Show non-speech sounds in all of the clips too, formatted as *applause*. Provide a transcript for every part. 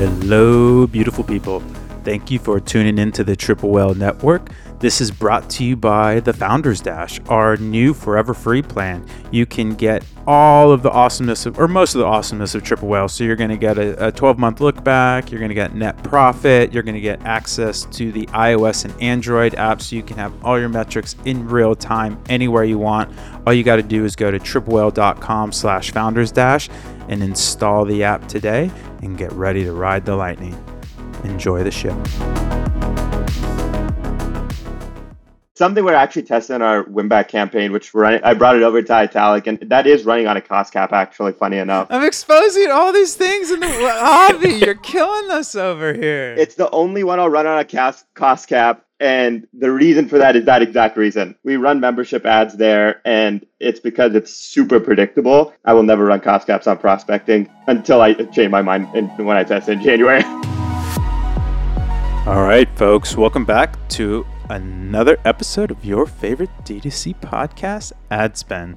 Hello, beautiful people. Thank you for tuning into the Triple Whale Network. This is brought to you by the Founders Dash, our new forever free plan. You can get all of the awesomeness of, or most of the awesomeness of Triple Whale. So you're going to get a 12 month look back, you're going to get net profit, you're going to get access to the iOS and Android apps so you can have all your metrics in real time anywhere you want. All you got to do is go to triplewhale.com slash founders dash and install the app today and get ready to ride the lightning. Enjoy the show. Something we're actually testing our WinBack campaign, which running, I brought it over to Italic, and that is running on a cost cap. Actually, funny enough, I'm exposing all these things in the hobby. You're *laughs* killing us over here. It's the only one I'll run on a cost cost cap, and the reason for that is that exact reason. We run membership ads there, and it's because it's super predictable. I will never run cost caps on prospecting until I change my mind in, when I test in January. *laughs* All right, folks, welcome back to another episode of your favorite D2C podcast, Ad Spend.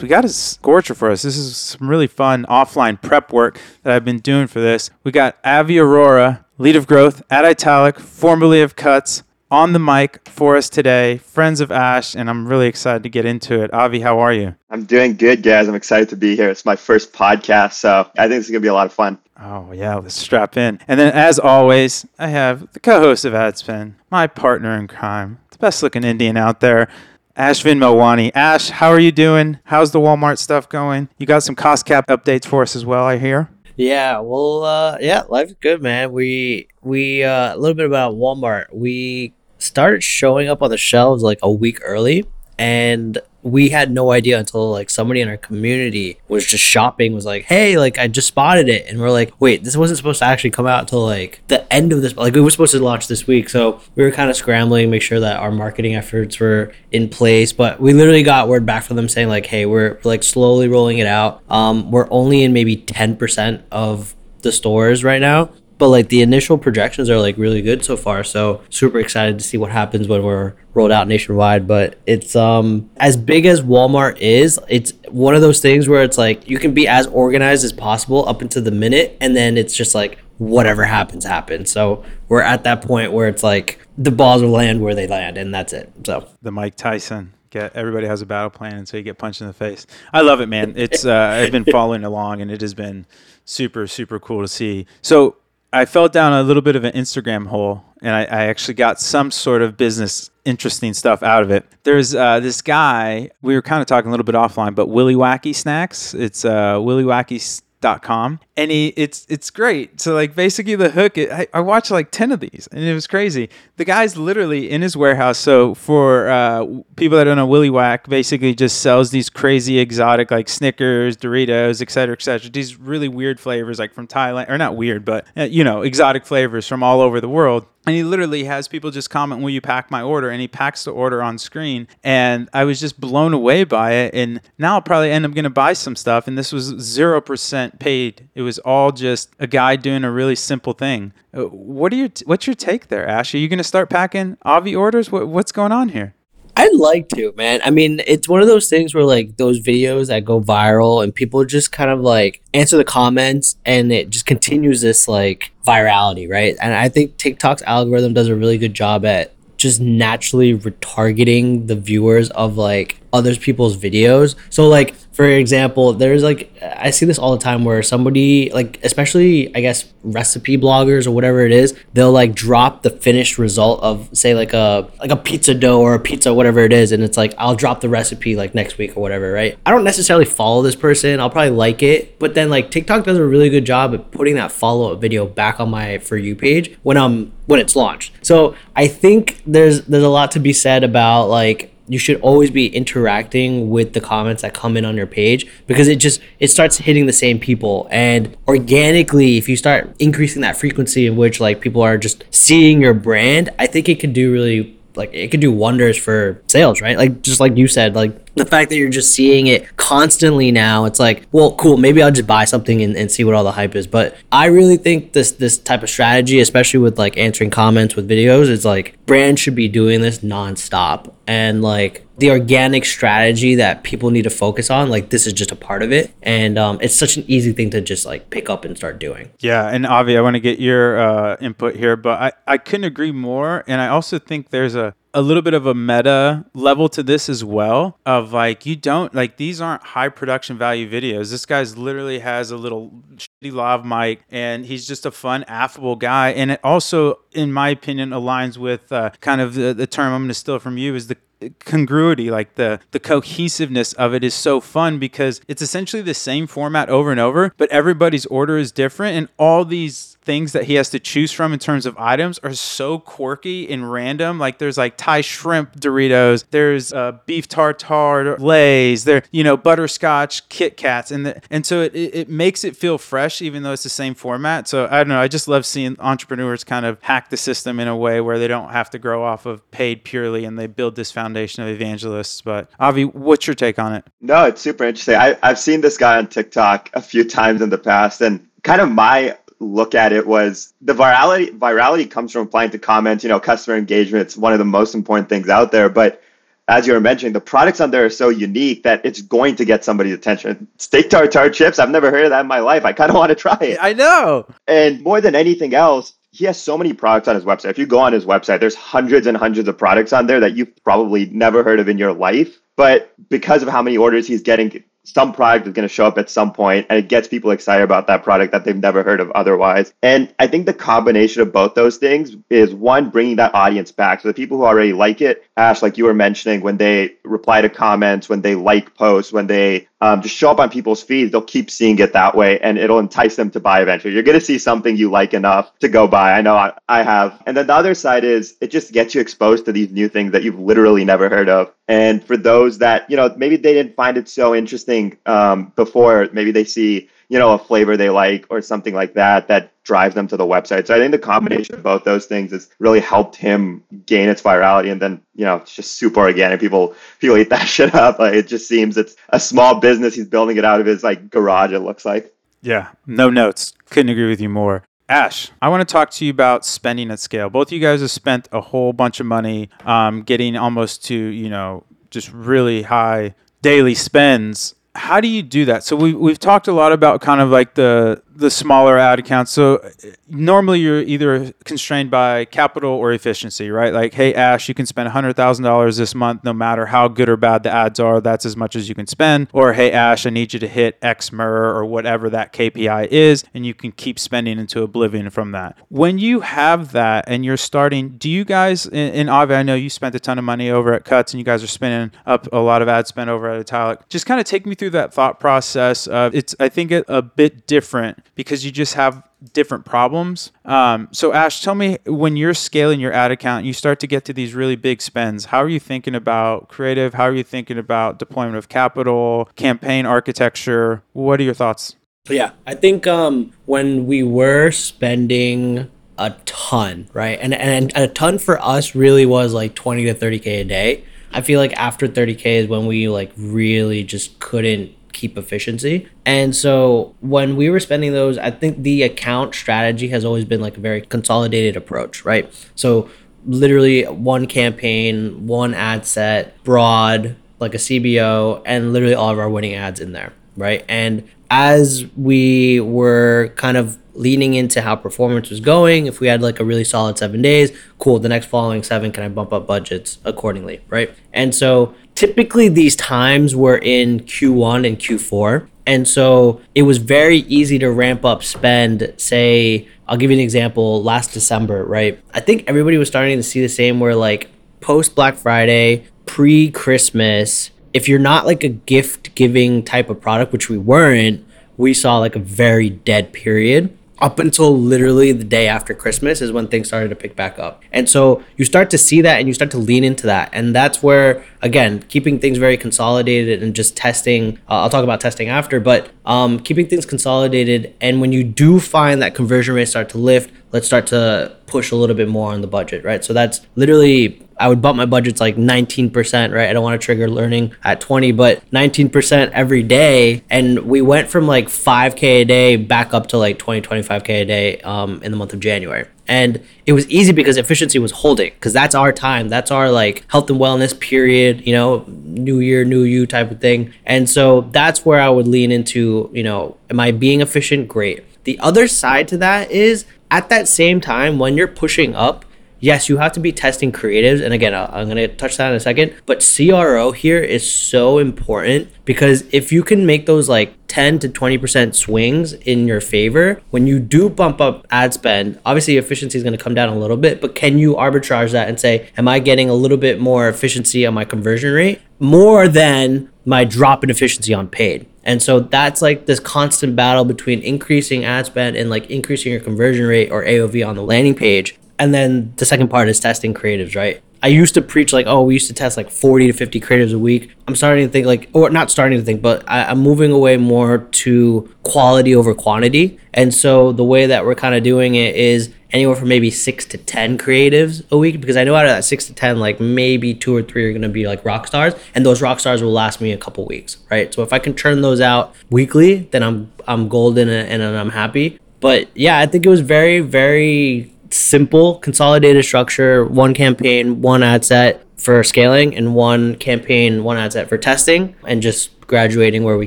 We got a scorcher for us. This is some really fun offline prep work that I've been doing for this. We got Avi Arora, lead of growth at Italic, formerly of Cuts, on the mic for us today, friends of Ash, and I'm really excited to get into it. Avi, how are you? I'm doing good, guys. I'm excited to be here. It's my first podcast, so I think it's going to be a lot of fun. Oh, yeah, let's strap in. And then, as always, I have the co host of AdSpend, my partner in crime, the best looking Indian out there, Ashvin Melwani. Ash, how are you doing? How's the Walmart stuff going? You got some cost cap updates for us as well, I hear. Yeah, well, uh, yeah, life's good, man. We we uh, a little bit about Walmart. We started showing up on the shelves like a week early, and we had no idea until like somebody in our community was just shopping was like hey like i just spotted it and we're like wait this wasn't supposed to actually come out till like the end of this like we were supposed to launch this week. So we were kind of scrambling make sure that our marketing efforts were in place but we literally got word back from them saying like hey we're like slowly rolling it out. Um we're only in maybe 10% of the stores right now but like the initial projections are like really good so far so super excited to see what happens when we're rolled out nationwide but it's um as big as walmart is it's one of those things where it's like you can be as organized as possible up until the minute and then it's just like whatever happens happens. So we're at that point where it's like the balls will land where they land and that's it so. The mike tyson. Get everybody has a battle plan and so you get punched in the face. I love it man. It's uh, i've been following along and it has been super super cool to see. So I fell down a little bit of an Instagram hole, and I, I, actually got some sort of business interesting stuff out of it. There's uh, this guy we were kind of talking a little bit offline, but Willy Wacky Snacks. It's uh, Willy Wacky dot com and he it's it's great so like basically the hook it, I, I watched like 10 of these and it was crazy the guy's literally in his warehouse so for uh, people that don't know willy whack basically just sells these crazy exotic like snickers doritos etc etc these really weird flavors like from thailand or not weird but uh, you know exotic flavors from all over the world and he literally has people just comment, Will you pack my order? And he packs the order on screen. And I was just blown away by it. And now I'll probably end up going to buy some stuff. And this was 0% paid. It was all just a guy doing a really simple thing. Uh, what are your, what's your take there, Ash? Are you going to start packing Obvi orders? What, what's going on here? I'd like to, man. I mean, it's one of those things where like those videos that go viral and people just kind of like answer the comments and it just continues this like virality, right? And I think TikTok's algorithm does a really good job at just naturally retargeting the viewers of like other people's videos. So like for example, there's like I see this all the time where somebody like especially I guess recipe bloggers or whatever it is, they'll like drop the finished result of say like a like a pizza dough or a pizza whatever it is and it's like I'll drop the recipe like next week or whatever, right? I don't necessarily follow this person. I'll probably like it, but then like TikTok does a really good job at putting that follow-up video back on my for you page when I'm when it's launched. So, I think there's there's a lot to be said about like you should always be interacting with the comments that come in on your page because it just it starts hitting the same people. And organically if you start increasing that frequency in which like people are just seeing your brand i think it could do really like it could do wonders for sales right? Like just like you said like the fact that you're just seeing it constantly now, it's like, well, cool, maybe I'll just buy something and, and see what all the hype is. But I really think this this type of strategy, especially with like answering comments with videos, is like brands should be doing this nonstop. And like the organic strategy that people need to focus on, like this is just a part of it. And um, it's such an easy thing to just like pick up and start doing. Yeah, and Avi, I want to get your uh, input here, but I, I couldn't agree more. And I also think there's a a little bit of a meta level to this as well of like you don't like these aren't high production value videos. This guy's literally has a little shitty lav mic and he's just a fun affable guy. And it also in my opinion aligns with uh, kind of the, the term i'm going to steal from you is the congruity like the the cohesiveness of it is so fun because it's essentially the same format over and over but everybody's order is different and all these things that he has to choose from in terms of items are so quirky and random. Like there's like Thai shrimp Doritos, there's uh, beef tartare Lays, there you know butterscotch Kit Kats, and the, and so it, it makes it feel fresh even though it's the same format. So I don't know. I just love seeing entrepreneurs kind of hack the system in a way where they don't have to grow off of paid purely and they build this foundation of evangelists. But Avi, what's your take on it? No, it's super interesting. I, I've seen this guy on TikTok a few times in the past, and kind of my look at it was the virality virality comes from applying to comments you know customer engagement it's one of the most important things out there but as you were mentioning the products on there are so unique that it's going to get somebody's attention. Steak tartare chips i've never heard of that in my life i kind of want to try it. I know. And more than anything else he has so many products on his website. If you go on his website there's hundreds and hundreds of products on there that you've probably never heard of in your life but because of how many orders he's getting some product is going to show up at some point and it gets people excited about that product that they've never heard of otherwise. And I think the combination of both those things is one, bringing that audience back. So the people who already like it, Ash, like you were mentioning, when they reply to comments, when they like posts, when they um, just show up on people's feeds, they'll keep seeing it that way and it'll entice them to buy eventually. You're going to see something you like enough to go buy. I know I, I have. And then the other side is it just gets you exposed to these new things that you've literally never heard of. And for those that, you know, maybe they didn't find it so interesting um, before, maybe they see you know, a flavor they like or something like that that drives them to the website. So I think the combination of both those things has really helped him gain its virality. And then, you know, it's just super organic. People people eat that *laughs* shit up. Like, it just seems it's a small business. He's building it out of his like garage, it looks like. Yeah. No notes. Couldn't agree with you more. Ash, I want to talk to you about spending at scale. Both you guys have spent a whole bunch of money um, getting almost to, you know, just really high daily spends how do you do that? So we we've talked a lot about kind of like the the smaller ad accounts. So normally you're either constrained by capital or efficiency, right? Like, hey, Ash, you can spend $100,000 this month no matter how good or bad the ads are. That's as much as you can spend. Or, hey, Ash, I need you to hit X MER or whatever that KPI is, and you can keep spending into oblivion from that. When you have that and you're starting, do you guys, in, Avi, I know you spent a ton of money over at Cuts and you guys are spending up a lot of ad spend over at Italic. Just kind of take me through that thought process. Of, it's, I think, a bit different because you just have different problems. Um, so, Ash, tell me when you're scaling your ad account, you start to get to these really big spends. How are you thinking about creative? How are you thinking about deployment of capital, campaign architecture? What are your thoughts? Yeah, I think um, when we were spending a ton, right, and and a ton for us really was like twenty to thirty k a day. I feel like after 30k is when we like really just couldn't keep efficiency. And so when we were spending those, I think the account strategy has always been like a very consolidated approach, right? So literally one campaign, one ad set, broad, like a CBO, and literally all of our winning ads in there, right? And as we were kind of leaning into how performance was going. If we had like a really solid seven days, cool. The next following seven, can I bump up budgets accordingly? Right. And so typically these times were in Q1 and Q4. And so it was very easy to ramp up spend, say, I'll give you an example, last December, right? I think everybody was starting to see the same where like post Black Friday, pre Christmas, if you're not like a gift giving type of product, which we weren't, we saw like a very dead period up until literally the day after Christmas is when things started to pick back up. And so you start to see that and you start to lean into that. And that's where again, keeping things very consolidated and just testing. Uh, I'll talk about testing after, but um, keeping things consolidated. And when you do find that conversion rates start to lift, let's start to push a little bit more on the budget, right? So that's literally I would bump my budgets like 19%, right? I don't want to trigger learning at 20, but 19% every day. And we went from like 5K a day back up to like 20, 25K a day um, in the month of January. And it was easy because efficiency was holding because that's our time. That's our like health and wellness period, you know, new year, new you type of thing. And so that's where I would lean into, you know, am I being efficient? Great. The other side to that is at that same time, when you're pushing up, yes, you have to be testing creatives. And again, I'm going to touch that in a second. But CRO here is so important because if you can make those like 10 to 20% swings in your favor, when you do bump up ad spend, obviously efficiency is going to come down a little bit, but can you arbitrage that and say, am I getting a little bit more efficiency on my conversion rate more than my drop in efficiency on paid? And so that's like this constant battle between increasing ad spend and like increasing your conversion rate or AOV on the landing page and then the second part is testing creatives, right? I used to preach like, oh, we used to test like 40 to 50 creatives a week. I'm starting to think like, or not starting to think, but I, am moving away more to quality over quantity. And so the way that we're kind of doing it is anywhere from maybe six to 10 creatives a week because I know out of that six to 10, like maybe two or three are going to be like rock stars. And those rock stars will last me a couple weeks, right? So if I can churn those out weekly, then I'm, I'm golden and, and I'm happy. But yeah, I think it was very, very simple consolidated structure one campaign one ad set for scaling and one campaign one ad set for testing and just graduating where we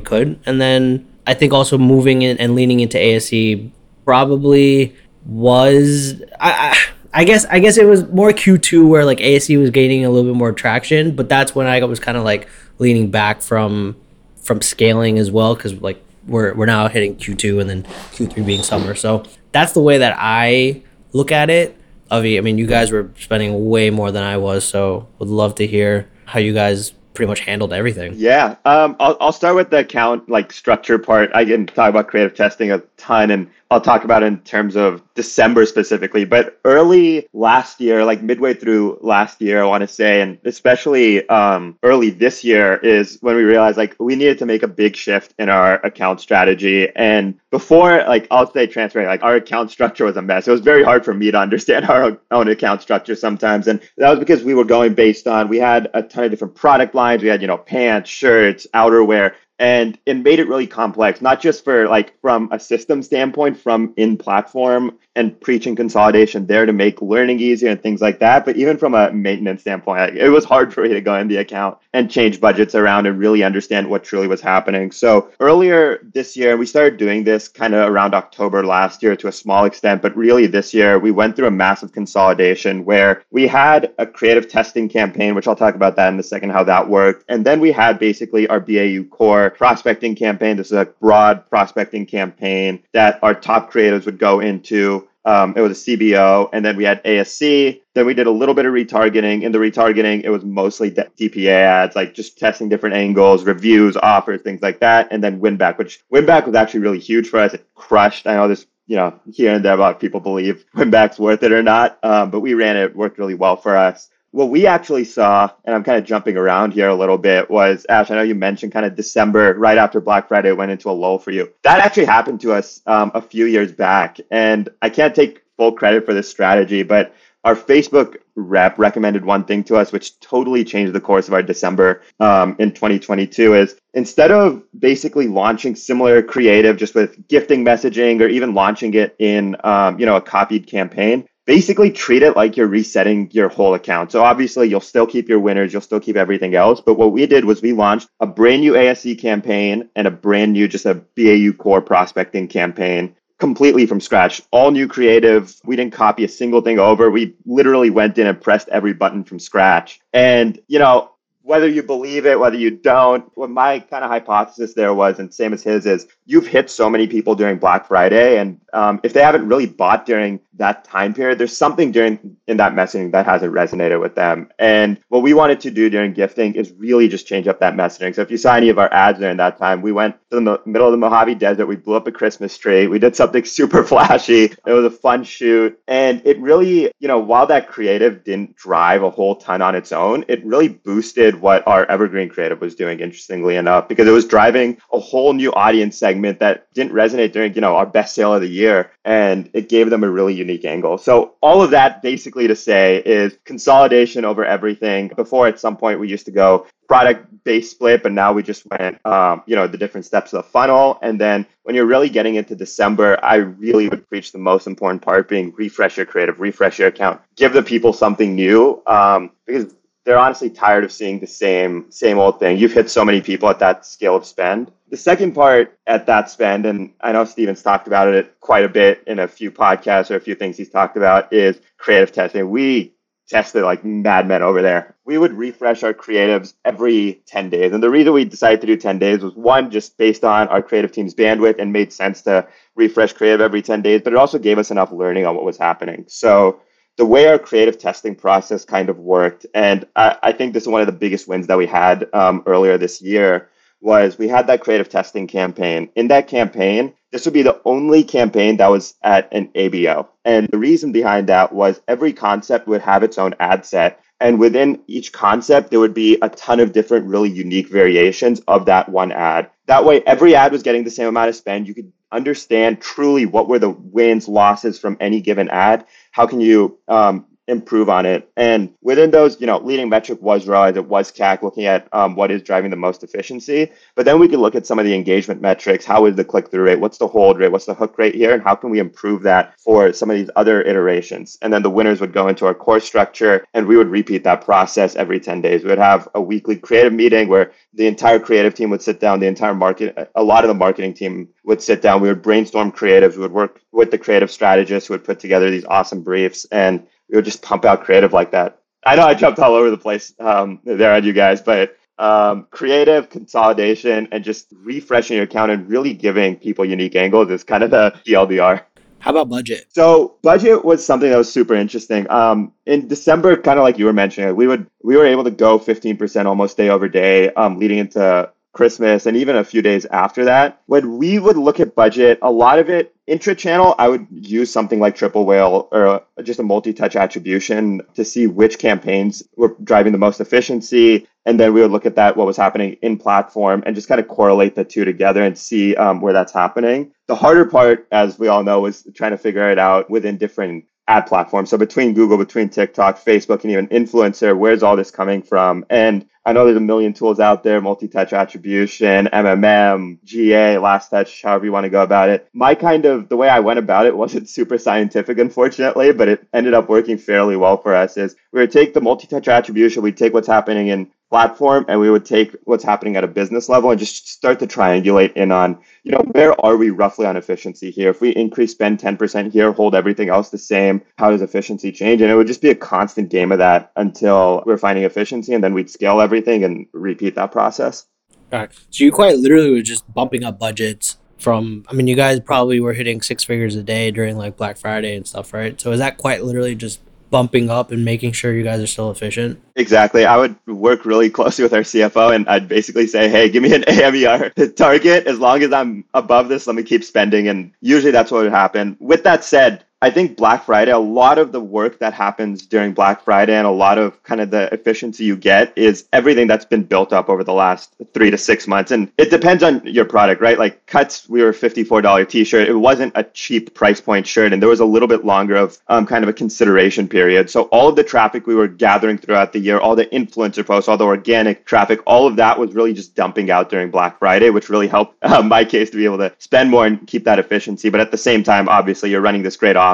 could and then i think also moving in and leaning into ASC probably was I, I I guess I guess it was more Q2 where like ASC was gaining a little bit more traction, but that's when I was kind of like leaning back from from scaling as well because like we're we're now hitting Q2 and then Q3 being summer. So that's the way that I look at it, Avi, I mean, you guys were spending way more than I was, so would love to hear how you guys pretty much handled everything. Yeah, um, I'll, I'll start with the account like structure part. I can talk about creative testing a ton, and I'll talk about in terms of December specifically. But early last year, like midway through last year, I want to say, and especially um, early this year, is when we realized like we needed to make a big shift in our account strategy. And before, like I'll say transparent, like our account structure was a mess. It was very hard for me to understand *laughs* our own account structure sometimes, and that was because we were going based on we had a ton of different product lines. We had you know pants, shirts, outerwear, and it made it really complex not just for like from a system standpoint from in platform and preaching consolidation there to make learning easier and things like that. But even from a maintenance standpoint, it was hard *laughs* for me to go in the account and change budgets around and really understand what truly was happening. So earlier this year, we started doing this kind of around October last year to a small extent. But really this year, we went through a massive consolidation where we had a creative testing campaign, which I'll talk about that in a second, how that worked. And then we had basically our BAU core prospecting campaign. This is a broad prospecting campaign that our top creatives would go into um, it was a CBO, and then we had ASC. Then we did a little bit of retargeting. In the retargeting, it was mostly DPA ads, like just testing different angles, reviews, offers, things like that. And then Winback, which Winback was actually really huge for us. It crushed. I know this, you know, here and there, a lot of people believe *laughs* Winback's worth it or not, um, but we ran it worked really well for us what we actually saw, and I'm kind of jumping around here a little bit, was Ash. I know you mentioned kind of December, right after Black Friday, went into a lull for you. That actually happened to us um, a few years back, and I can't take full credit for this strategy, but our Facebook rep recommended one thing to us, which totally changed the course of our December um, in 2022. Is instead of basically launching similar creative, just with gifting messaging, or even launching it in um, you know a copied campaign, basically treat it like you're resetting your whole account. So obviously you'll still keep your winners, you'll still keep everything else. But what we did was we launched a brand new ASC campaign and a brand new just a BAU core prospecting campaign completely from scratch. All new creative. We didn't copy a single thing over. We literally went in and pressed every button from scratch. And, you know, whether you believe it, whether you don't, what my kind of hypothesis there was, and same as his, is you've hit so many people during Black Friday, and um, if they haven't really bought during that time period, there's something during in that messaging that hasn't resonated with them. And what we wanted to do during gifting is really just change up that messaging. So if you saw any of our ads during that time, we went to the middle of the Mojave Desert, we blew up a Christmas tree, we did something *laughs* super flashy. It was a fun shoot, and it really, you know, while that creative didn't drive a whole ton on its own, it really boosted what our evergreen creative was doing. Interestingly enough, because it was driving a whole new audience segment that didn't resonate during, you know, our best sale of the year, and it gave them a really unique angle. So all of that basically to say is consolidation over everything. Before at some point we used to go product based split, but now we just went, um, you know, the different steps of the funnel. And then when you're really getting into December, I really would preach the most important part being refresh your creative, refresh your account, give the people something new um, because they're honestly tired of seeing the same same old thing. You've hit so many people at that scale of spend. The second part at that spend, and I know Steven's talked about it quite a bit in a few podcasts or a few things he's talked about, is creative testing. We tested like madmen over there. We would refresh our creatives every 10 days. And the reason we decided to do 10 days was one, just based on our creative team's bandwidth and made sense to refresh creative every 10 days, but it also gave us enough learning on what was happening. So the way our creative testing process kind of worked, and I, I think this is one of the biggest wins that we had um, earlier this year, was we had that creative testing campaign. In that campaign, this would be the only campaign that was at an ABO. And the reason behind that was every concept would have its own ad set. And within each concept, there would be a ton of different, really unique variations of that one ad. That way, every ad was getting the same amount of spend. You could understand truly what were the wins, losses from any given ad. How can you um, improve on it. And within those, you know, leading metric was ROAS, it was CAC, looking at um, what is driving the most efficiency. But then we could look at some of the engagement metrics. How is the click through rate? What's the hold rate? What's the hook rate here? And how can we improve that for some of these other iterations? And then the winners would go into our core structure and we would repeat that process every 10 days. We would have a weekly creative meeting where the entire creative team would sit down, the entire market, a lot of the marketing team would sit down. We would brainstorm creatives. We would work with the creative strategists who would put together these awesome briefs. And we would just pump out creative like that. I know I jumped all over the place um, there on you guys, but um, creative consolidation and just refreshing your account and really giving people unique angles is kind of the TLDR. How about budget? So budget was something that was super interesting. Um, in December, kind of like you were mentioning, we would we were able to go 15% almost day over day, um, leading into Christmas and even a few days after that. When we would look at budget, a lot of it intra channel, I would use something like Triple Whale or just a multi touch attribution to see which campaigns were driving the most efficiency. And then we would look at that, what was happening in platform, and just kind of correlate the two together and see um, where that's happening. The harder part, as we all know, is trying to figure it out within different ad platforms. So between Google, between TikTok, Facebook, and even influencer, where's all this coming from? And I know there's a million tools out there, multi-touch attribution, MMM, GA, last touch, however you want to go about it. My kind of, the way I went about it *laughs* wasn't super scientific, unfortunately, but it ended up working fairly well for us is we would take the multi-touch attribution, we'd take what's happening in platform and we would take what's happening at a business level and just start to triangulate in on you know where are we roughly on efficiency here? If we increase spend 10% here hold everything else the same how does efficiency change? And it would just be a constant game of that until we're finding efficiency and then we'd scale everything and repeat that process. All right so you quite literally were just bumping up budgets from i mean you guys probably were hitting six figures a day during like black friday and stuff right? So is that quite literally just bumping up and making sure you guys are still efficient? Exactly. I would work really closely with our CFO and I'd basically say, hey, give me an *laughs* AMER target. As long as I'm above this, let me keep spending. And usually that's what would happen. With that said, I think Black Friday, a lot of the work that happens during Black Friday and a lot of kind of the efficiency you get is everything that's been built up over the last three to six months. And it depends on your product, right? Like cuts, we were a $54 t shirt. It wasn't a cheap price point shirt. And there was a little bit longer of um, kind of a consideration period. So all of the traffic we were gathering throughout the year, all the influencer posts, all the organic traffic, all of that was really just dumping out during Black Friday, which really helped uh, *laughs* my case to be able to spend more and keep that efficiency. But at the same time, obviously, you're running this great offer.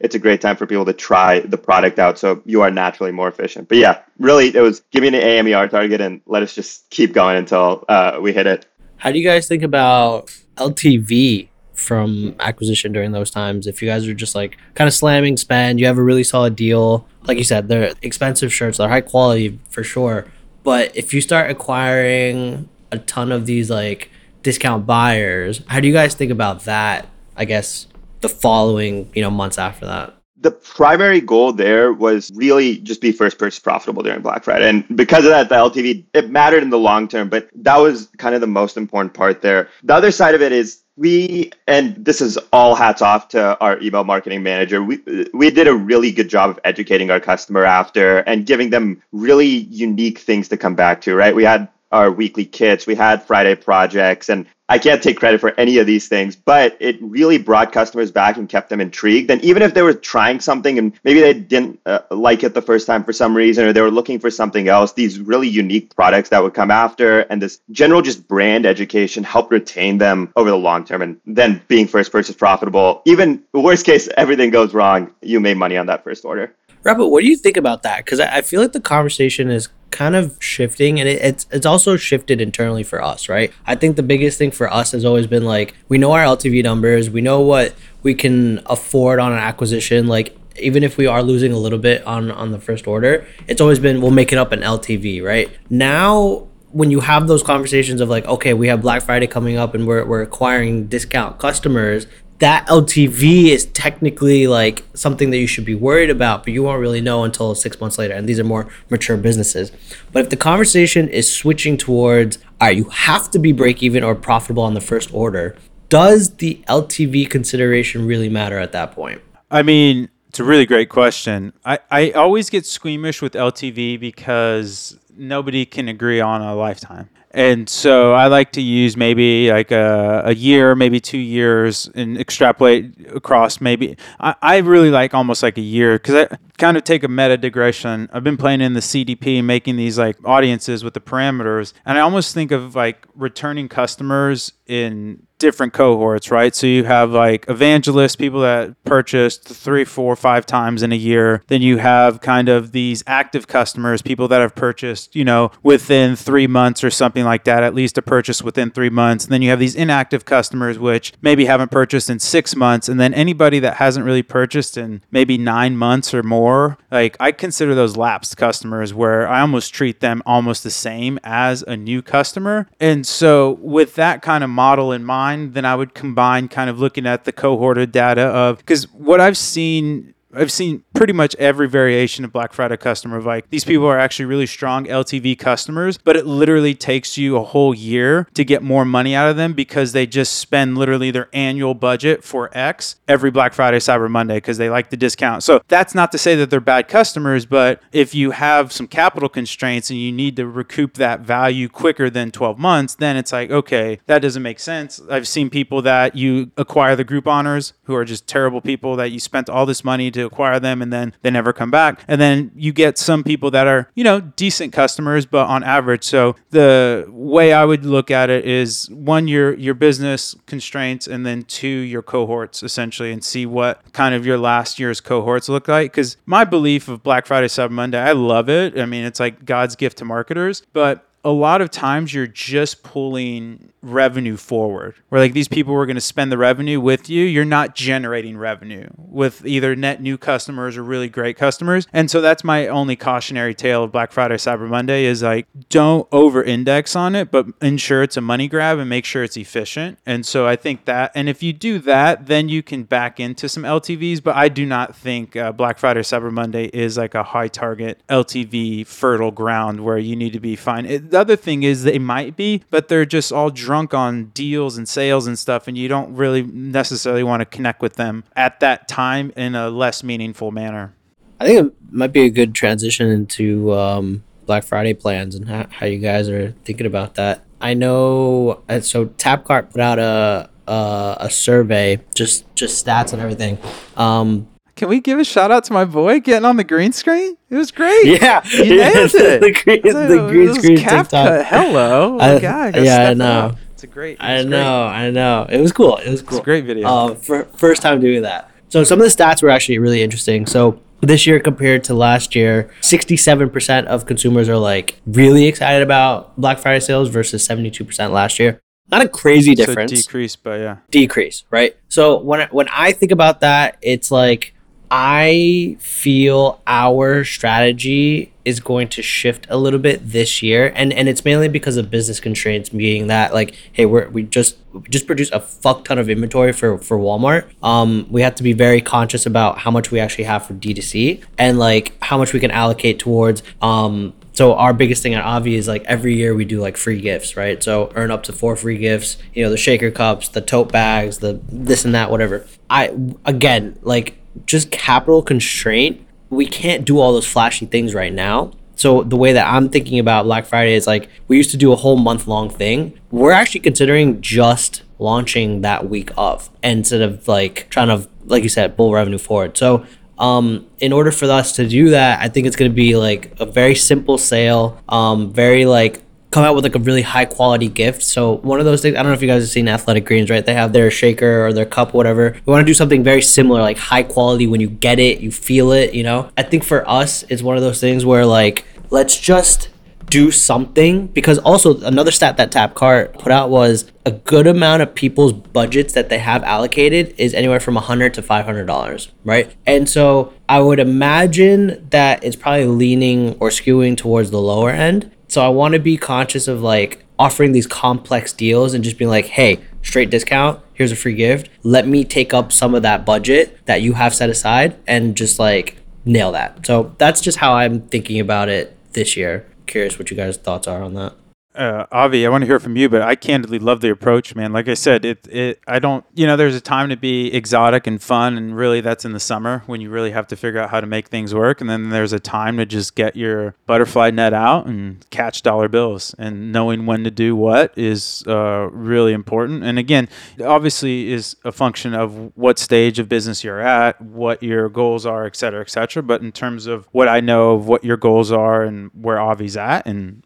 It's a great time for people to try the product out. So you are naturally more efficient. But yeah, really, it was give me an AMER target and let us just keep going until uh, we hit it. How do you guys think about LTV from acquisition during those times? If you guys are just like kind of slamming spend, you have a really solid deal. Like you said, they're expensive shirts, they're high quality for sure. But if you start acquiring a ton of these like discount buyers, how do you guys think about that? I guess the following you know months after that the primary goal there was really just be first purchase profitable during Black Friday. And because of that, the LTV, it mattered in the long term, but that was kind of the most important part there. The other side of it is we and this is all hats off to our email marketing manager we we did a really good job of educating our customer after and giving them really unique things to come back to right we had our weekly kits we had friday projects and I can't take credit for any of these things, but it really brought customers back and kept them intrigued. And even if they were trying something and maybe they didn't uh, like it the first time for some reason, or they were looking for something else, these really unique products that would come after and this general just brand education helped retain them over the long term. And then being first purchase profitable, even worst case, everything goes wrong, you made money on that first order. Rabah, what do you think about that? Because I feel like the conversation is kind of shifting, and it, it's it's also shifted internally for us, right? I think the biggest thing for us has always been like we know our LTV numbers, we know what we can afford on an acquisition, like even if we are losing a little bit on on the first order, it's always been we'll make it up in LTV, right? Now when you have those conversations of like, okay, we have Black Friday coming up and we're, we're acquiring discount customers, that LTV is technically like something that you should be worried about, but you won't really know until six months later. And these are more mature businesses. But if the conversation is switching towards, all right, you have to be break even or profitable on the first order, does the LTV consideration really matter at that point? I mean, it's a really great question. I, I always get squeamish with LTV because nobody can agree on a lifetime. And so I like to use maybe like a, a year, maybe two years, and extrapolate across maybe. I, I really like almost like a year because I kind of take a meta digression. I've been playing in the CDP, making these like audiences with the parameters, and I almost think of like returning customers in different cohorts, right? So you have like evangelists, people that purchased three, four, five times in a year. Then you have kind of these active customers, people that have purchased, you know, within three months or something like that, at least a purchase within three months. And then you have these inactive customers, which maybe haven't purchased in six months. And then anybody that hasn't really purchased in maybe nine months or more, like I consider those lapsed customers where I almost treat them almost the same as a new customer. And so with that kind of model in mind, then I would combine kind of looking at the cohorted data of because what I've seen I've seen pretty much every variation of Black Friday customer. Like these people are actually really strong LTV customers, but it literally takes you a whole year to get more money out of them because they just spend literally their annual budget for X every Black Friday, Cyber Monday because they like the discount. So that's not to say that they're bad customers, but if you have some capital constraints and you need to recoup that value quicker than 12 months, then it's like, okay, that doesn't make sense. I've seen people that you acquire the group Grouponers who are just terrible people that you spent all this money to acquire them and then they never come back. And then you get some people that are, you know, decent customers, but on average. So the way I would look at it is one, your your business constraints, and then two, your cohorts essentially, and see what kind of your last year's cohorts look like. Because my belief of Black Friday, Cyber Monday, I love it. I mean, it's like God's gift to marketers, but a lot of times you're just pulling revenue forward. Where like these people were going to spend the revenue with you you're not generating revenue with either net new customers or really great customers. And so that's my only cautionary tale of black friday cyber monday is like don't over index on it but ensure it's a money grab and make sure it's efficient. And so i think that and if you do that then you can back into some ltvs but i do not think uh, black friday cyber monday is like a high target ltv fertile ground where you need to be fine. It, the other thing is they might be but they're just all drunk on deals and sales and stuff, and you don't really necessarily want to connect with them at that time in a less meaningful manner. I think it might be a good transition into um, Black Friday plans and how, how you guys are thinking about that. I know, uh, so Tapcart put out a a, a survey, just just stats and everything. Um, can we give a shout out to my boy getting on the green screen? It was great. Yeah, you nailed it. the green, the green screen TikTok. Hello, *laughs* I, God, yeah, I know. It's a great. I know, I know. It was cool. It was cool. It's a great video. Uh, for first time doing that. So some of the stats were actually really interesting. So this year compared to last year, 67% of consumers are like really excited about Black Friday sales versus 72% last year. Not a crazy difference. So decrease, but yeah. Decrease, right? So when when I think about that, it's like I feel our strategy is going to shift a little bit this year, and and it's mainly because of business constraints, meaning that like, hey, we're we just just produce a fuck ton of inventory for for Walmart. Um, we have to be very conscious about how much we actually have for D2C and like how much we can allocate towards um so our biggest thing at Obvi is like every year we do like free gifts, right? So earn up to four free gifts. You know, the shaker cups, the tote bags, the this and that, whatever. I again like just capital constraint. We can't do all those flashy things right now. So the way that I'm thinking about Black Friday is like we used to do a whole month long thing. We're actually considering just launching that week of instead of like trying to like you said pull revenue forward. So um, in order for us to do that, I think it's going to be like a very simple sale, um, very like come out with like a really high quality gift. So one of those things, I don't know if you guys have seen Athletic Greens, right? They have their shaker or their cup, whatever. We want to do something very similar, like high quality. When you get it, you feel it. You know, I think for us, it's one of those things where like let's just do something because also another stat that Tapcart put out was a good amount of people's budgets that they have allocated is anywhere from 100 to 500 dollars right and so i would imagine that it's probably leaning or skewing towards the lower end so I want to be conscious of like offering these complex deals and just being like, hey, straight discount, here's a free gift. Let me take up some of that budget that you have set aside and just like nail that. So that's just how I'm thinking about it this year. Curious what you guys' thoughts are on that uh, Avi, I want to hear from you, but I candidly love the approach, man. Like I said, it, it, I don't, you know, there's a time to be exotic and fun, and really that's in the summer when you really have to figure out how to make things work. And then there's a time to just get your butterfly net out and catch dollar bills. And knowing when to do what is uh, really important. And again, obviously, is a function of what stage of business you're at, what your goals are, et cetera, et cetera. But in terms of what I know of what your goals are and where Obvi's at and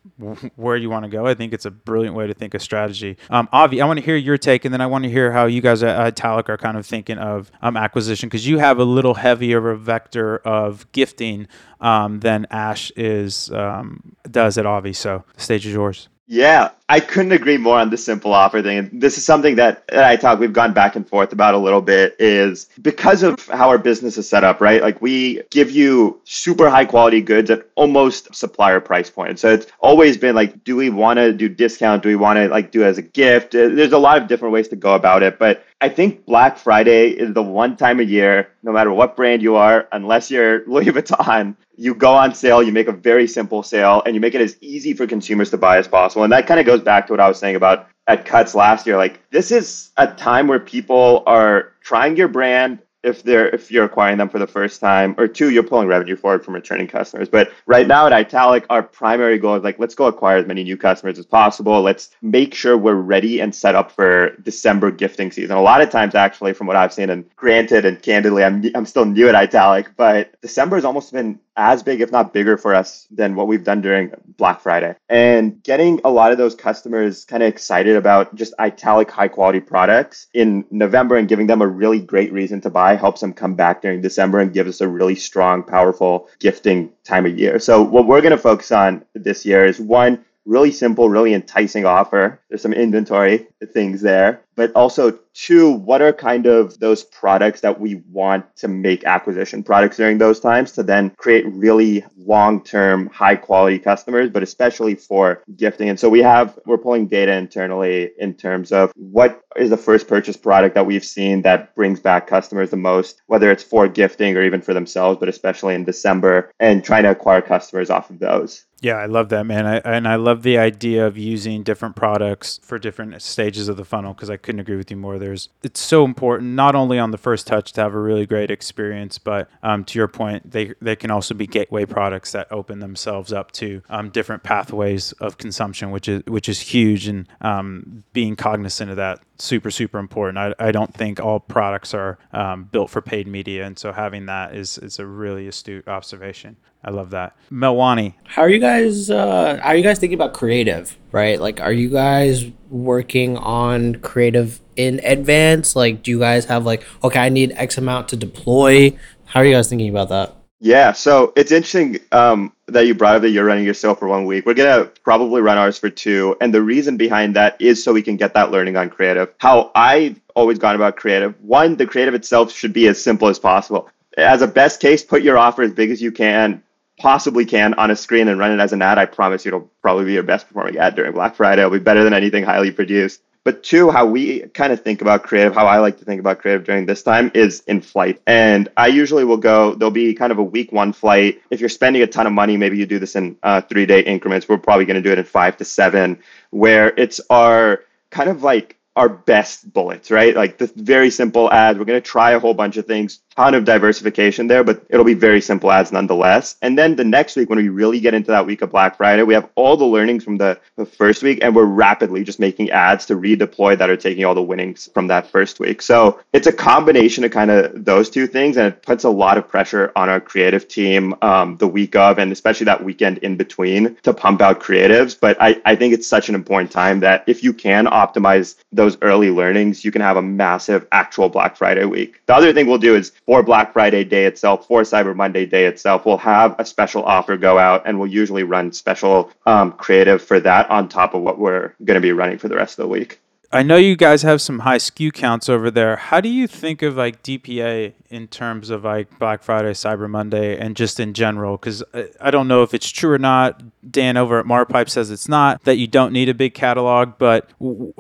where you want to go. I think it's a brilliant way to think of strategy. Um, Avi, I want to hear your take, and then I want to hear how you guys at Italic are kind of thinking of um, acquisition because you have a little heavier a vector of gifting um, than Ash is um, does at Obvi. So the stage is yours. Yeah, I couldn't agree more on the simple offer thing. And this is something that I talk we've gone back and forth about a little bit is because of how our business is set up, right? Like we give you super high quality goods at almost supplier price point. So it's always been like, do we want to do discount? Do we want to like do it as a gift? Uh, there's a lot of different ways to go about it, but I think Black Friday is the one time a year, no matter what brand you are, unless you're *laughs* Louis Vuitton, you go on sale, you make a very simple sale, and you make it as easy for consumers to buy as possible. And that kind of goes back to what I was saying about at Cuts last year. Like, this is a time where people are trying your brand if they're if you're acquiring them for the first time or two you're pulling revenue forward from returning customers but right now at italic our primary goal is like let's go acquire as many new customers as possible let's make sure we're ready and set up for december gifting season a lot of times actually from what i've seen and granted and candidly i'm, I'm still new at italic but december has almost been as big, if not bigger, for us than what we've done during Black Friday. And getting a lot of those customers kind of excited about just italic high quality products in November and giving them a really great reason to buy helps them come back during December and gives us a really strong, powerful gifting time of year. So, what we're going to focus on this year is one, really simple, really enticing offer. There's some inventory things there, but also two, what are kind of those products that we want to make acquisition products during those times to then create really long-term high quality customers, but especially for gifting. And so we have, we're pulling data internally in terms of what is the first purchase product that we've seen that brings back customers the most, whether it's for gifting or even for themselves, but especially in December and trying to acquire customers off of those. Yeah, I love that, man. I, and I love the idea of using different products for different stages of the funnel because I couldn't agree with you more. There's it's so important not only on the first touch to have a really great experience, but um, to your point, they they can also be gateway products that open themselves up to um, different pathways of consumption, which is which is huge. And um, being cognizant of that super super important. I, I don't think all products are um, built for paid media, and so having that is is a really astute observation. I love that. Melwani. How are you guys uh are you guys thinking about creative, right? Like are you guys working on creative in advance? Like do you guys have like okay, I need X amount to deploy? How are you guys thinking about that? Yeah, so it's interesting um, that you brought up that you're running your sale for one week. We're gonna probably run ours for two, and the reason behind that is so we can get that learning on creative. How I've always gone about creative. One, the creative itself should be as simple as possible as a best case, put your offer as big as you can, possibly can on a screen and run it as an ad. I promise you it'll probably be your best performing ad during Black Friday. It'll be better than anything highly produced. But two, how we kind of think about creative, how I like to think about creative during this time is in flight. And I usually will go, there'll be kind of a week one flight. If you're spending a ton of money, maybe you do this in uh, three day increments. We're probably going to do it in five to seven, where it's our kind of like our best bullets, right? Like the very simple ads. We're going to try a whole bunch of things, ton of diversification there, but it'll be very simple ads nonetheless. And then the next week, when we really get into that week of Black Friday, we have all the learnings from the, the first week, and we're rapidly just making ads to redeploy that are taking all the winnings from that first week. So it's a combination of kind of those two things, and it puts a lot of pressure on our creative team um, the week of, and especially that weekend in between to pump out creatives. But I, I think it's such an important time that if you can optimize those early learnings, you can have a massive actual Black Friday week. The other thing we'll do is for Black Friday day itself, for Cyber Monday day itself, we'll have a special offer go out and we'll usually run special um, creative for that on top of what we're going to be running for the rest of the week. I know you guys have some high SKU counts over there. How do you think of like DPA in terms of like Black Friday, Cyber Monday, and just in general? Because I don't know if it's true or not. Dan over at Marpipe says it's not that you don't need a big catalog, but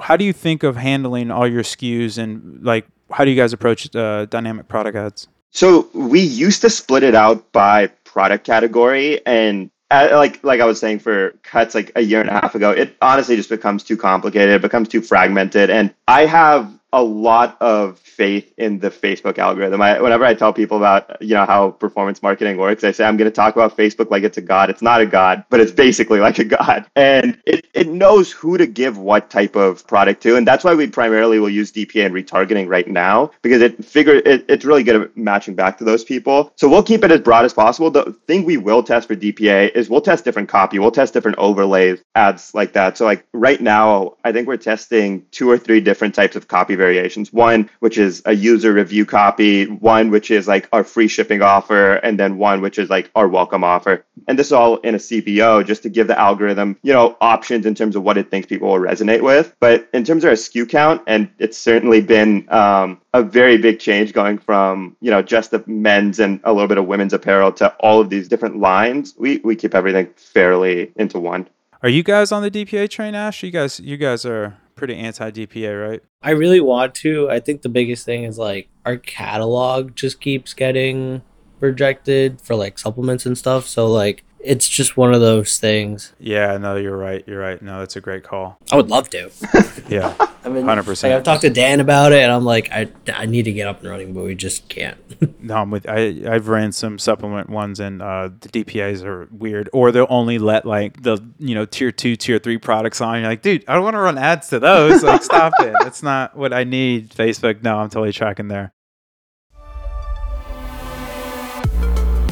how do you think of handling all your SKUs and like how do you guys approach uh, dynamic product ads? So we used to split it out by product category and uh, like like I was saying for cuts like a year and a half ago, it honestly just becomes too complicated. It becomes too fragmented, and I have a lot of faith in the Facebook algorithm. I, whenever I tell people about you know how performance marketing works, I say I'm going to talk about Facebook like it's a god. It's not a god, but it's basically like a god, and it, it knows who to give what type of product to, and that's why we primarily will use DPA and retargeting right now because it figure it, it's really good at matching back to those people. So we'll keep it as broad as possible. The thing we will test for DPA is we'll test different copy, we'll test different overlays, ads like that. So like right now, I think we're testing two or three different types of copy variations. One, which is a user review copy, one, which is like our free shipping offer, and then one, which is like our welcome offer. And this is all in a CBO just to give the algorithm, you know, options in terms of what it thinks people will resonate with. But in terms of our SKU count, and it's certainly been um, a very big change going from, you know, just the men's and a little bit of women's apparel to all of these different lines. We, we keep everything fairly into one. Are you guys on the DPA train, Ash? You guys, you guys are pretty anti DPA, right? I really want to. I think the biggest thing is like our catalog just keeps getting rejected for like supplements and stuff. So like it's just one of those things. Yeah, no, you're right. You're right. No, that's a great call. I would love to. *laughs* yeah, I mean, 100%. Like, I've talked to Dan about it, and I'm like, I, I need to get up and running, but we just can't. *laughs* no, I'm with. I I've ran some supplement ones, and uh, the DPA's are weird, or they'll only let like the you know tier two, tier three products on. You're like, dude, I don't want to run ads to those. Like, stop it. That's not what I need. Facebook, no, I'm totally tracking there.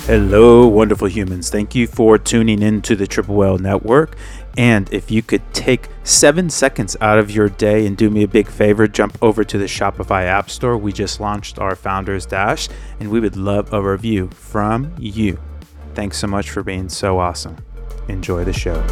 Hello, wonderful humans. Thank you for tuning in to the Triple Whale Network. And if you could take seven seconds out of your day and do me a big favor, jump over to the Shopify App Store. We just launched our Founders Dash, and we would love a review from you. Thanks so much for being so awesome. Enjoy the show.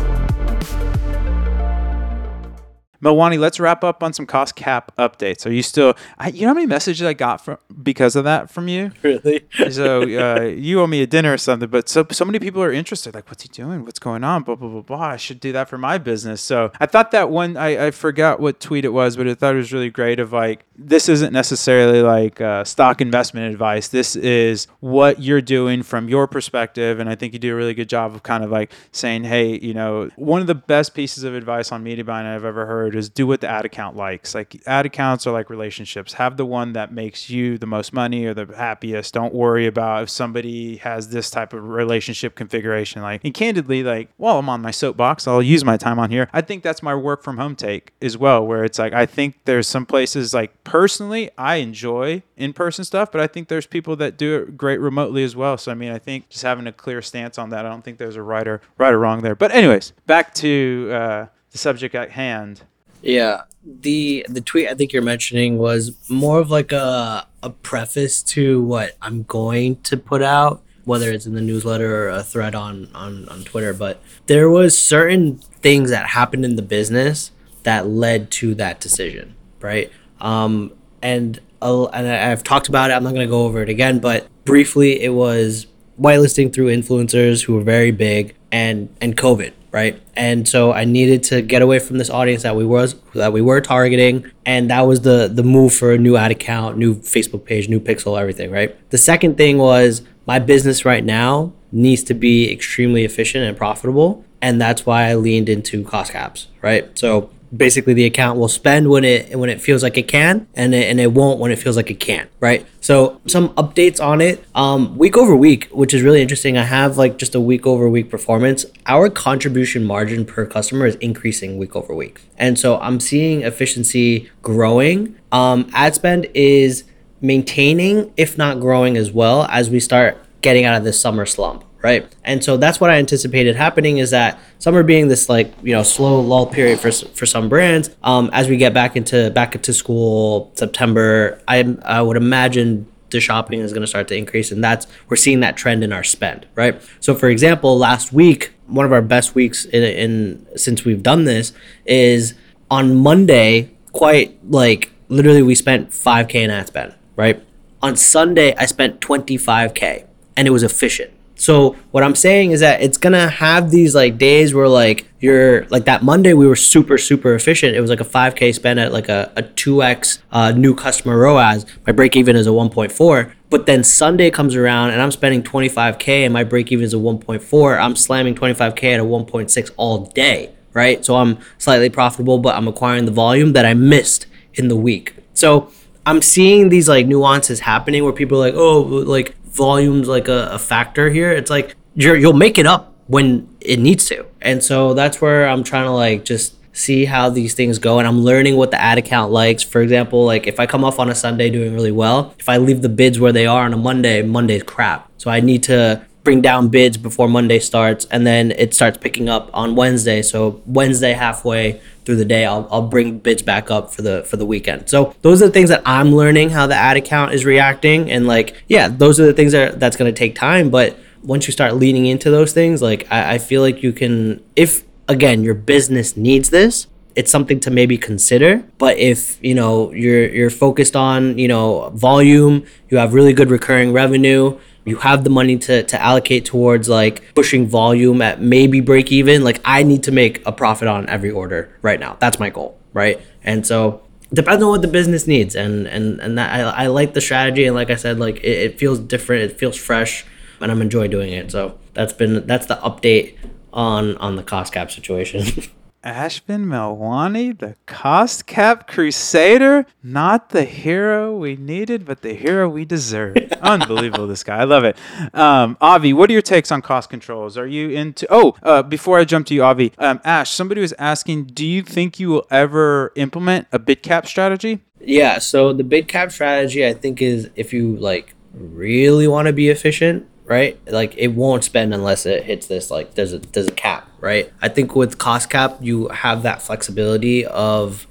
Melwani, let's wrap up on some cost cap updates. Are you still? I, you know how many messages I got from because of that from you? Really? *laughs* so uh, you owe me a dinner or something. But so so many people are interested. Like, what's he doing? What's going on? Blah blah blah blah. I should do that for my business. So I thought that one. I, I forgot what tweet it was, but I thought it was really great. Of like, this isn't necessarily like uh, stock investment advice. This is what you're doing from your perspective, and I think you do a really good job of kind of like saying, hey, you know, one of the best pieces of advice on media buying I've ever heard is do what the ad account likes. Like ad accounts are like relationships. Have the one that makes you the most money or the happiest. Don't worry about if somebody has this type of relationship configuration. Like and candidly, like while I'm on my soapbox, I'll use my time on here. I think that's my work from home take as well, where it's like I think there's some places like personally I enjoy in person stuff, but I think there's people that do it great remotely as well. So I mean I think just having a clear stance on that, I don't think there's a right or right or wrong there. But anyways, back to uh, the subject at hand. Yeah, the the tweet I think you're mentioning was more of like a a preface to what I'm going to put out, whether it's in the newsletter or a thread on on on Twitter. But there was certain things that happened in the business that led to that decision, right? Um, and uh, and I've talked about it. I'm not going to go over it again, but briefly, it was whitelisting through influencers who were very big and and COVID, right? And so I needed to get away from this audience that we was that we were targeting, and that was the the move for a new ad account, new Facebook page, new pixel, everything, right? The second thing was my business right now needs to be extremely efficient and profitable, and that's why I leaned into cost caps, right? So basically the account will spend when it when it feels like it can and it, and it won't when it feels like it can right? So some updates on it. Um week over week which is really interesting i have like just a week over week performance. Our contribution margin per customer is increasing week over week. And so i'm seeing efficiency growing. Um ad spend is maintaining if not growing as well as we start getting out of this summer slump right? And so that's what I anticipated happening is that summer being this like you know slow lull period for for some brands. Um, as we get back into back into school September, I I would imagine the shopping is going to start to increase, and that's we're seeing that trend in our spend, right? So for example, last week one of our best weeks in, in since we've done this is on Monday. Quite like literally, we spent 5k in ad spend, right? On Sunday, I spent 25k, and it was efficient so what I'm saying is that it's gonna have these like days where like you're like that Monday we were super super efficient. It was like a 5k spend at like a, a 2x uh, new customer ROAS. My break even is a 1.4. But then Sunday comes around and I'm spending 25k and my break even is a 1.4. I'm slamming 25k at a 1.6 all day, right? So I'm slightly profitable, but I'm acquiring the volume that I missed in the week. So I'm seeing these like nuances happening where people are like, oh, like volume's like a, a factor here. It's like you're, you'll make it up when it needs to. And so that's where I'm trying to like just see how these things go and I'm learning what the ad account likes. For example, like if I come off on a Sunday doing really well, if I leave the bids where they are on a Monday, Monday's crap. So I need to bring down bids before Monday starts and then it starts picking up on Wednesday. So Wednesday halfway through the day I'll, I'll bring bids back up for the for the weekend. So those are the things that i'm learning how the ad account is reacting. And like yeah those are the things that that's going to take time. But once you start leaning into those things like I, I feel like you can if again your business needs this it's something to maybe consider. But if you know you're you're focused on you know volume you have really good recurring revenue you have the money to, to allocate towards like pushing volume at maybe break even like i need to make a profit on every order right now. That's my goal right? And so depends on what the business needs and and and that i, I like the strategy and like i said like it, it feels different it feels fresh and i'm enjoying doing it. So that's been that's the update on on the cost cap situation *laughs* Ashvin Melwani, the cost cap crusader, not the hero we needed, but the hero we deserve. *laughs* Unbelievable, this guy. I love it. Um, Avi, what are your takes on cost controls? Are you into? Oh, uh, before I jump to you, Avi, um, Ash, somebody was asking, do you think you will ever implement a bid cap strategy? Yeah. So the bid cap strategy, I think, is if you like really want to be efficient, right? Like it won't spend unless it hits this like there's a there's a cap, right? I think with cost cap you have that flexibility of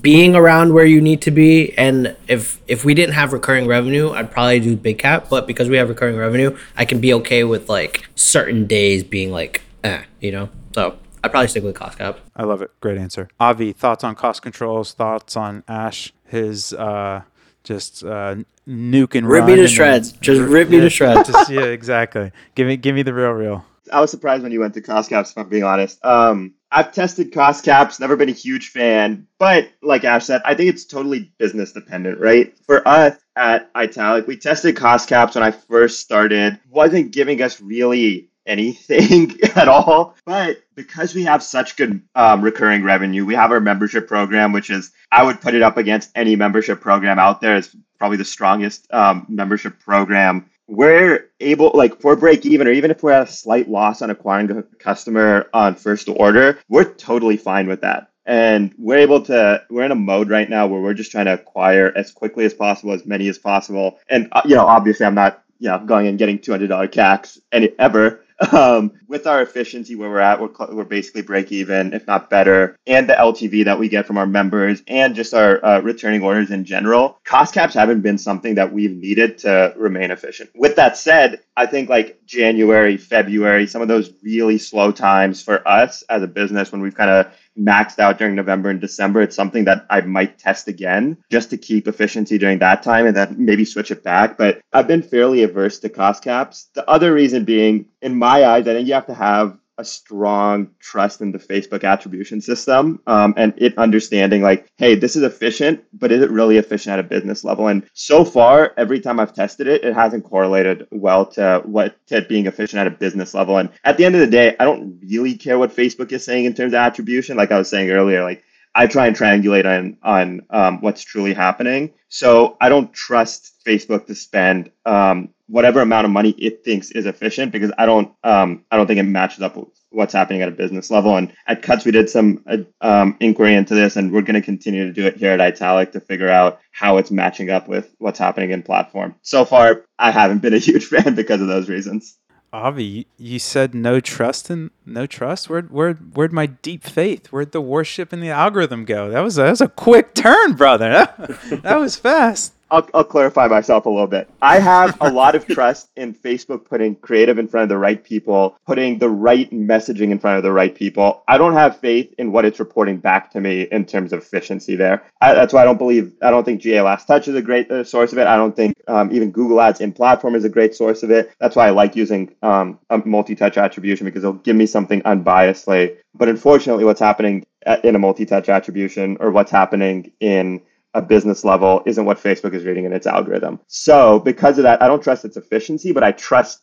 being around where you need to be. And if if we didn't have recurring revenue i'd probably do bid cap. But because we have recurring revenue i can be okay with like certain days being like eh you know? So i'd probably stick with cost cap. I love it. Great answer. Avi thoughts on cost controls? Thoughts on ash? His uh just uh, nuke and rip me to shreds. Then, just rip me yeah, to shreds. *laughs* Just, yeah, exactly. Give me, give me the real, real. I was surprised when you went to cost caps. If I'm being honest, um, I've tested cost caps. Never been a huge fan, but like Ash said, I think it's totally business dependent, right? For us at Italic, we tested cost caps when I first started. wasn't giving us really anything *laughs* at all. But because we have such good um, recurring revenue, we have our membership program, which is, I would put it up against any membership program out there. It's probably the strongest um, membership program. We're able, like, for break even, or even if we're at a slight loss on acquiring a customer on first order, we're totally fine with that. And we're able to, we're in a mode right now where we're just trying to acquire as quickly as possible, as many as possible. And, uh, you know, obviously, I'm not, you know, going and getting $200 CACs any, ever um, with our efficiency where we're at, we're, we're basically break even, if not better, and the LTV that we get from our members and just our uh, returning orders in general. Cost caps haven't been something that we've needed to remain efficient. With that said, I think like January, February, some of those really slow times for us as a business when we've kind of maxed out during November and December. It's something that I might test again just to keep efficiency during that time and then maybe switch it back. But I've been fairly averse to cost caps. The other reason being, in my eyes, I think you have to have a strong trust in the Facebook attribution system um, and it understanding like, hey, this is efficient, but is it really efficient at a business level? And so far, every time I've tested it, it hasn't correlated well to what to being efficient at a business level. And at the end of the day, I don't really care what Facebook is saying in terms of attribution. Like I was saying earlier, like I try and triangulate on on um, what's truly happening. So I don't trust Facebook to spend um, whatever amount of money it thinks is efficient because I don't um, I don't think it matches up with what's happening at a business level. And at Cuts, we did some uh, um, inquiry into this, and we're going to continue to do it here at Italic to figure out how it's matching up with what's happening in platform. So far, I haven't been a *laughs* huge fan because of those reasons. Avi, you, said no trust and no trust. Where where where'd my deep faith? Where'd the worship and the algorithm go? That was a, that was a quick turn, brother. That, *laughs* that was fast. I'll, I'll clarify myself a little bit. I have a lot of *laughs* trust in Facebook putting creative in front of the right people, putting the right messaging in front of the right people. I don't have faith in what it's reporting back to me in terms of efficiency there. I, that's why I don't believe, I don't think GA Last Touch is a great uh, source of it. I don't think um, even Google Ads in platform is a great source of it. That's why I like using um, a multi touch attribution because it'll give me something unbiasedly. But unfortunately, what's happening in a multi touch attribution or what's happening in a business level isn't what Facebook is reading in its algorithm. So because of that, I don't trust its efficiency, but I trust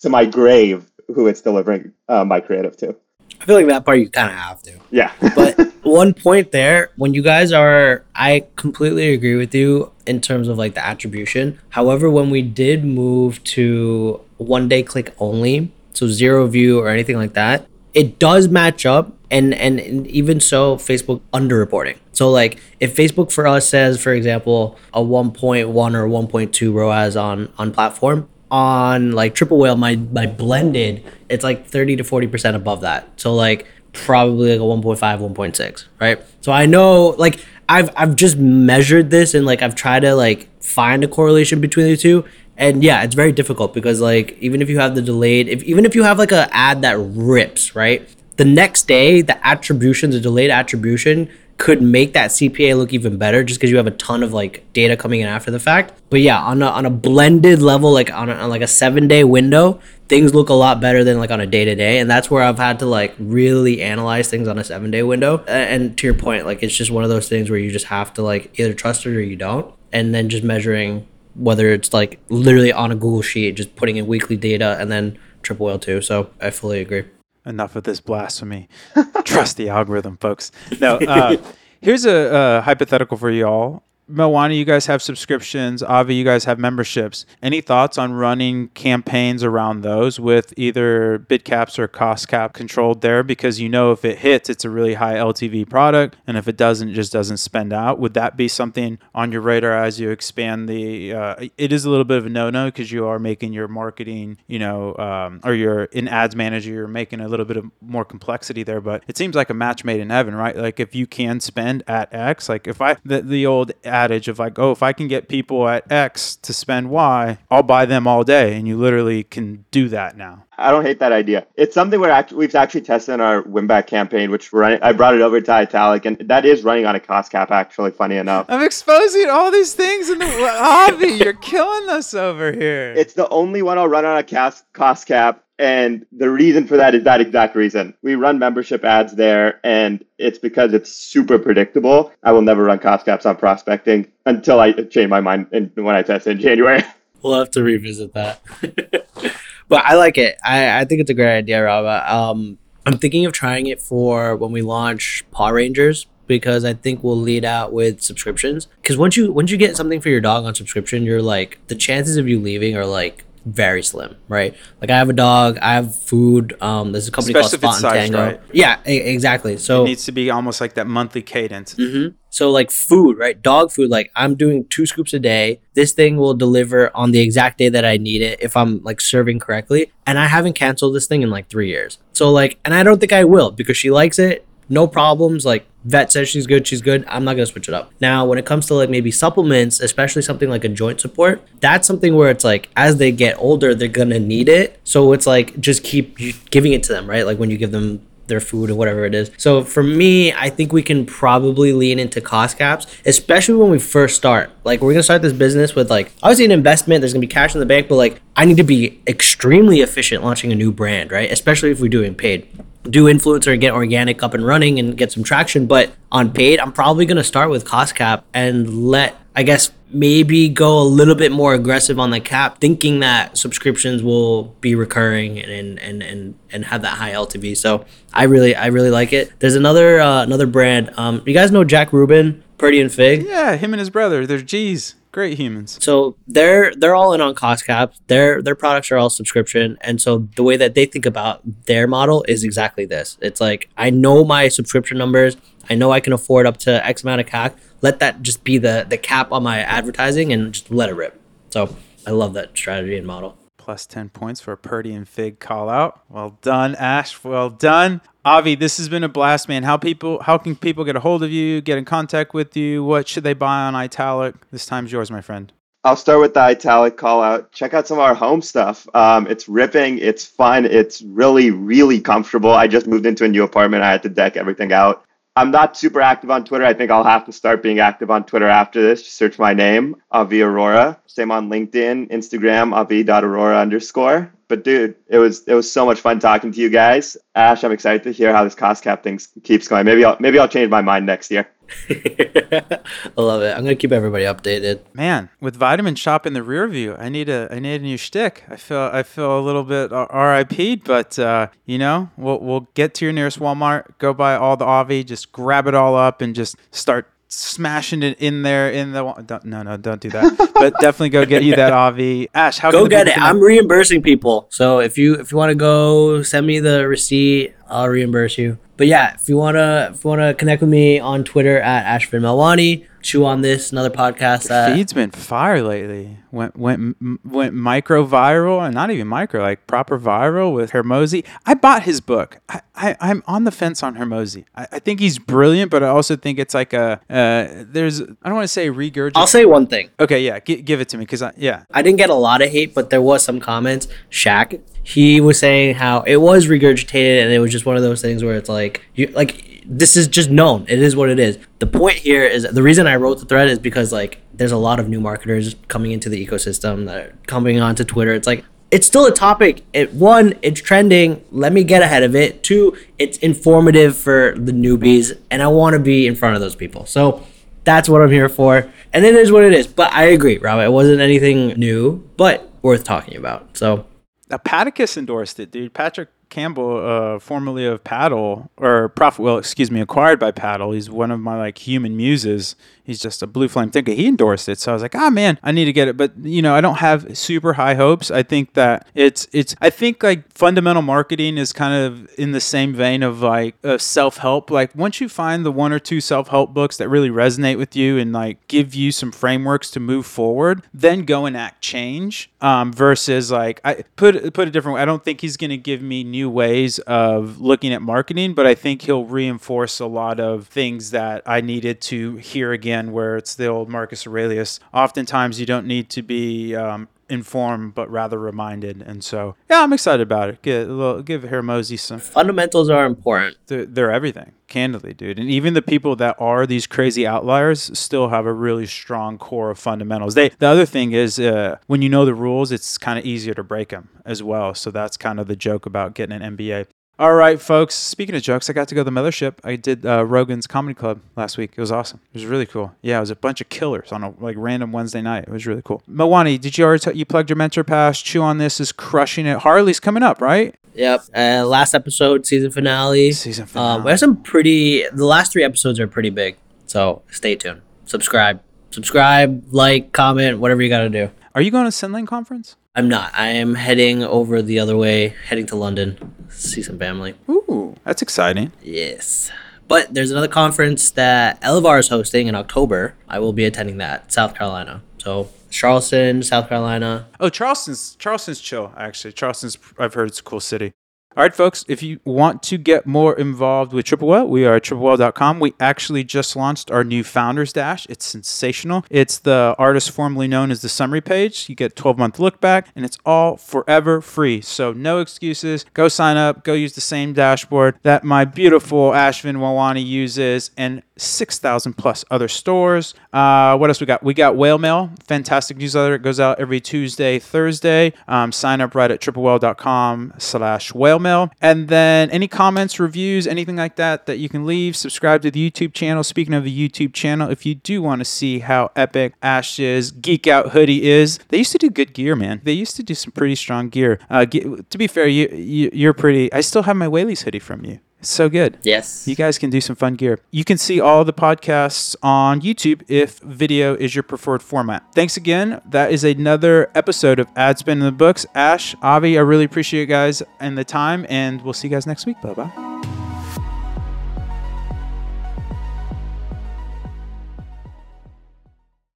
to my grave who it's delivering uh, my creative to. I feel like that part you kind of have to. Yeah. *laughs* but one point there, when you guys are, I completely agree with you in terms of like the attribution. However, when we did move to one day click only, so zero view or anything like that, it does match up and, and even so facebook underreporting. So like if facebook for us says for example a 1.1 or 1.2 roas on on platform on like triple whale my my blended it's like 30 to 40 percent above that. So like probably like a 1.5 1.6 right? So i know like i've i've just measured this and like i've tried to like find a correlation between the two and yeah it's very difficult because like even if you have the delayed if even if you have like a ad that rips right the next day the attribution the delayed attribution could make that cpa look even better just because you have a ton of like data coming in after the fact. But yeah on a, on a blended level like on, a, on like a seven day window things look a lot better than like on a day to day and that's where i've had to like really analyze things on a seven day window and to your point like it's just one of those things where you just have to like either trust it or you don't. And then just measuring whether it's like literally on a Google sheet, just putting in weekly data and then triple whale too. So I fully agree. Enough of this blasphemy. *laughs* Trust the algorithm, folks. No, uh, *laughs* here's a, a hypothetical for y'all. Moana, you guys have subscriptions. Avi, you guys have memberships. Any thoughts on running campaigns around those with either bid caps or cost cap controlled there? Because you know if it hits, it's a really high LTV product, and if it doesn't, it just doesn't spend out. Would that be something on your radar as you expand the? Uh, it is a little bit of a no-no because you are making your marketing, you know, um, or you're in ads manager, you're making a little bit of more complexity there. But it seems like a match made in heaven, right? Like if you can spend at X, like if I the, the old adage of like, oh, if I can get people at X to spend Y, I'll buy them all day. And you literally can do that now. I don't hate that idea. It's something we're actually, we've actually tested in our win-back campaign, which we're running, I brought it over to Italic, and that is running on a cost cap. Actually, funny enough, I'm exposing all these things in the hobby. You're killing us over here. It's the only one I'll run on a cost cost cap. And the reason for that is that exact reason. We run membership ads there, and it's because it's super predictable. I will never run cost caps on prospecting until I change my mind in, when I test in January. *laughs* We'll have to revisit that. *laughs* but I like it. I, I think it's a great idea, Rabah. Um, I'm thinking of trying it for when we launch Paw Rangers because I think we'll lead out with subscriptions. Because once you once you get something for your dog on subscription, you're like the chances of you leaving are like very slim, right? Like I have a dog, I have food. Um, there's a company Especially called Spot and Tango. right. Yeah, e- exactly. So it needs to be almost like that monthly cadence. hmm So like food, right? Dog food. Like I'm doing two scoops a day. This thing will deliver on the exact day that I need it if I'm like serving correctly. And I haven't canceled this thing in like three years. So like, and I don't think I will because she likes it. No problems. Like vet says she's good. She's good. I'm not gonna switch it up. Now, when it comes to like maybe supplements, especially something like a joint support, that's something where it's like as they get older, they're gonna need it. So it's like just keep giving it to them, right? Like when you give them their food or whatever it is. So for me, I think we can probably lean into cost caps, especially when we first start. Like we're gonna start this business with like obviously an investment. There's gonna be cash in the bank, but like I need to be extremely efficient launching a new brand, right? Especially if we're doing paid do influencer and get organic up and running and get some traction. But on paid, I'm probably going to start with cost cap and let, I guess, maybe go a little bit more aggressive on the cap, thinking that subscriptions will be recurring and and and and have that high LTV. So I really I really like it. There's another uh, another brand. Um, you guys know Jack Rubin, Purdy and Figg. Yeah, him and his brother. They're G's. Great humans. So they're they're all in on cost caps. Their their products are all subscription, and so the way that they think about their model is exactly this. It's like I know my subscription numbers. I know I can afford up to X amount of CAC. Let that just be the the cap on my advertising, and just let it rip. So I love that strategy and model plus 10 points for a Purdy and Figg call out. Well done, Ash. Well done. Avi, this has been a blast, man. How people how can people get a hold of you, get in contact with you? What should they buy on Italic? This time's yours, my friend. I'll start with the Italic call out. Check out some of our home stuff. Um, it's ripping. It's fun. It's really, really comfortable. I just moved into a new apartment. I had to deck everything out. I'm not super active on Twitter. I think I'll have to start being active on Twitter after this. Just search my name, Avi Arora. Same on LinkedIn, Instagram, avi.arora underscore. But dude, it was it was so much fun talking to you guys. Ash, I'm excited to hear how this cost cap thing keeps going. Maybe I'll maybe I'll change my mind next year. *laughs* I love it. I'm gonna keep everybody updated. Man, with Vitamin Shoppe in the rear view, I need a I need a new shtick. I feel I feel a little bit RIP, but uh, you know, we'll we'll get to your nearest Walmart, go buy all the Obvi, just grab it all up, and just start smashing it in there in the don't, no no don't do that *laughs* but definitely go get you that Obvi ash how go get it i'm reimbursing people so if you if you want to go send me the receipt i'll reimburse you but yeah, if you wanna if you wanna connect with me on Twitter at Ashvin Melwani, chew on this another podcast. That feed's been fire lately. Went went went micro viral and not even micro, like proper viral with Hormozi. I bought his book. I, I am on the fence on Hormozi. I, I think he's brilliant, but I also think it's like a uh, there's I don't want to say regurgitate. I'll say one thing. Okay, yeah, g- give it to me because I yeah. I didn't get a lot of hate, but there was some comments. Shaq he was saying how it was regurgitated and it was just one of those things where it's like you like this is just known. It is what it is. The point here is the reason I wrote the thread is because like there's a lot of new marketers coming into the ecosystem that are coming onto Twitter. It's like it's still a topic. It one, it's trending. Let me get ahead of it. Two, it's informative for the newbies, and I want to be in front of those people. So that's what I'm here for. And it is what it is. But I agree, Rob. It wasn't anything new, but worth talking about. So now, Paticus endorsed it, dude. Patrick Campbell, uh, formerly of Paddle, or ProfitWell, excuse me, acquired by Paddle. He's one of my like human muses he's just a blue flame thinker. He endorsed it, so I was like, ah, oh, man, I need to get it. But you know, I don't have super high hopes. I think that it's it's. I think like fundamental marketing is kind of in the same vein of like uh, self help. Like once you find the one or two self help books that really resonate with you and like give you some frameworks to move forward, then go and act change. Um, versus like I put put a different way. I don't think he's to give me new ways of looking at marketing, but I think he'll reinforce a lot of things that I needed to hear again, where it's the old Marcus Aurelius. Oftentimes, you don't need to be um, informed, but rather reminded. And so, yeah, I'm excited about it. Give, little, give Hormozi some fundamentals are important. They're, they're, everything, candidly, dude. And even the people that are these crazy outliers still have a really strong core of fundamentals. They the other thing is uh, when you know the rules, it's kind of easier to break them as well. So that's kind of the joke about getting an MBA. All right, folks. Speaking of jokes, I got to go to the mothership. I did uh, Rogan's comedy club last week. It was awesome. It was really cool. Yeah, it was a bunch of killers on a like random Wednesday night. It was really cool. Melwani, did you already t- you plugged your mentor pass? Chew on this is crushing it. Harley's coming up, right? Yep. Uh, last episode, season finale. Season finale. Um, we have some pretty. The last three episodes are pretty big, so stay tuned. Subscribe, subscribe, like, comment, whatever you got to do. Are you going to Sinling conference? I'm not. I am heading over the other way, heading to London, see some family. Ooh, that's exciting. Yes. But there's another conference that Elevar is hosting in October. I will be attending that, South Carolina. So Charleston, South Carolina. Oh, Charleston's Charleston's chill actually. Charleston's I've heard it's a cool city. All right, folks, if you want to get more involved with Triple Whale, we are at triplewhale.com. We actually just launched our new Founders Dash. It's sensational. It's the artist formerly known as the summary page. You get 12 month look back, and it's all forever free. So no excuses. Go sign up. Go use the same dashboard that my beautiful Ashvin Melwani uses, and 6,000 plus other stores. Uh, what else we got? We got Whale Mail, fantastic newsletter. It goes out every Tuesday, Thursday. Um, sign up right at triplewhale.com slash whale mail. And then any comments, reviews, anything like that that you can leave. Subscribe to the YouTube channel. Speaking of the YouTube channel, if you do want to see how epic Ash's Geek Out hoodie is, they used to do good gear, man. They used to do some pretty strong gear. Uh, to be fair, you, you, you're pretty. I still have my Whaley's hoodie from you. It's so good. Yes. You guys can do some fun gear. You can see all the podcasts on YouTube if video is your preferred format. Thanks again. That is another episode of Ad Spend in the Books. Ash, Avi, I really appreciate you guys and the time, and we'll see you guys next week. Bye bye.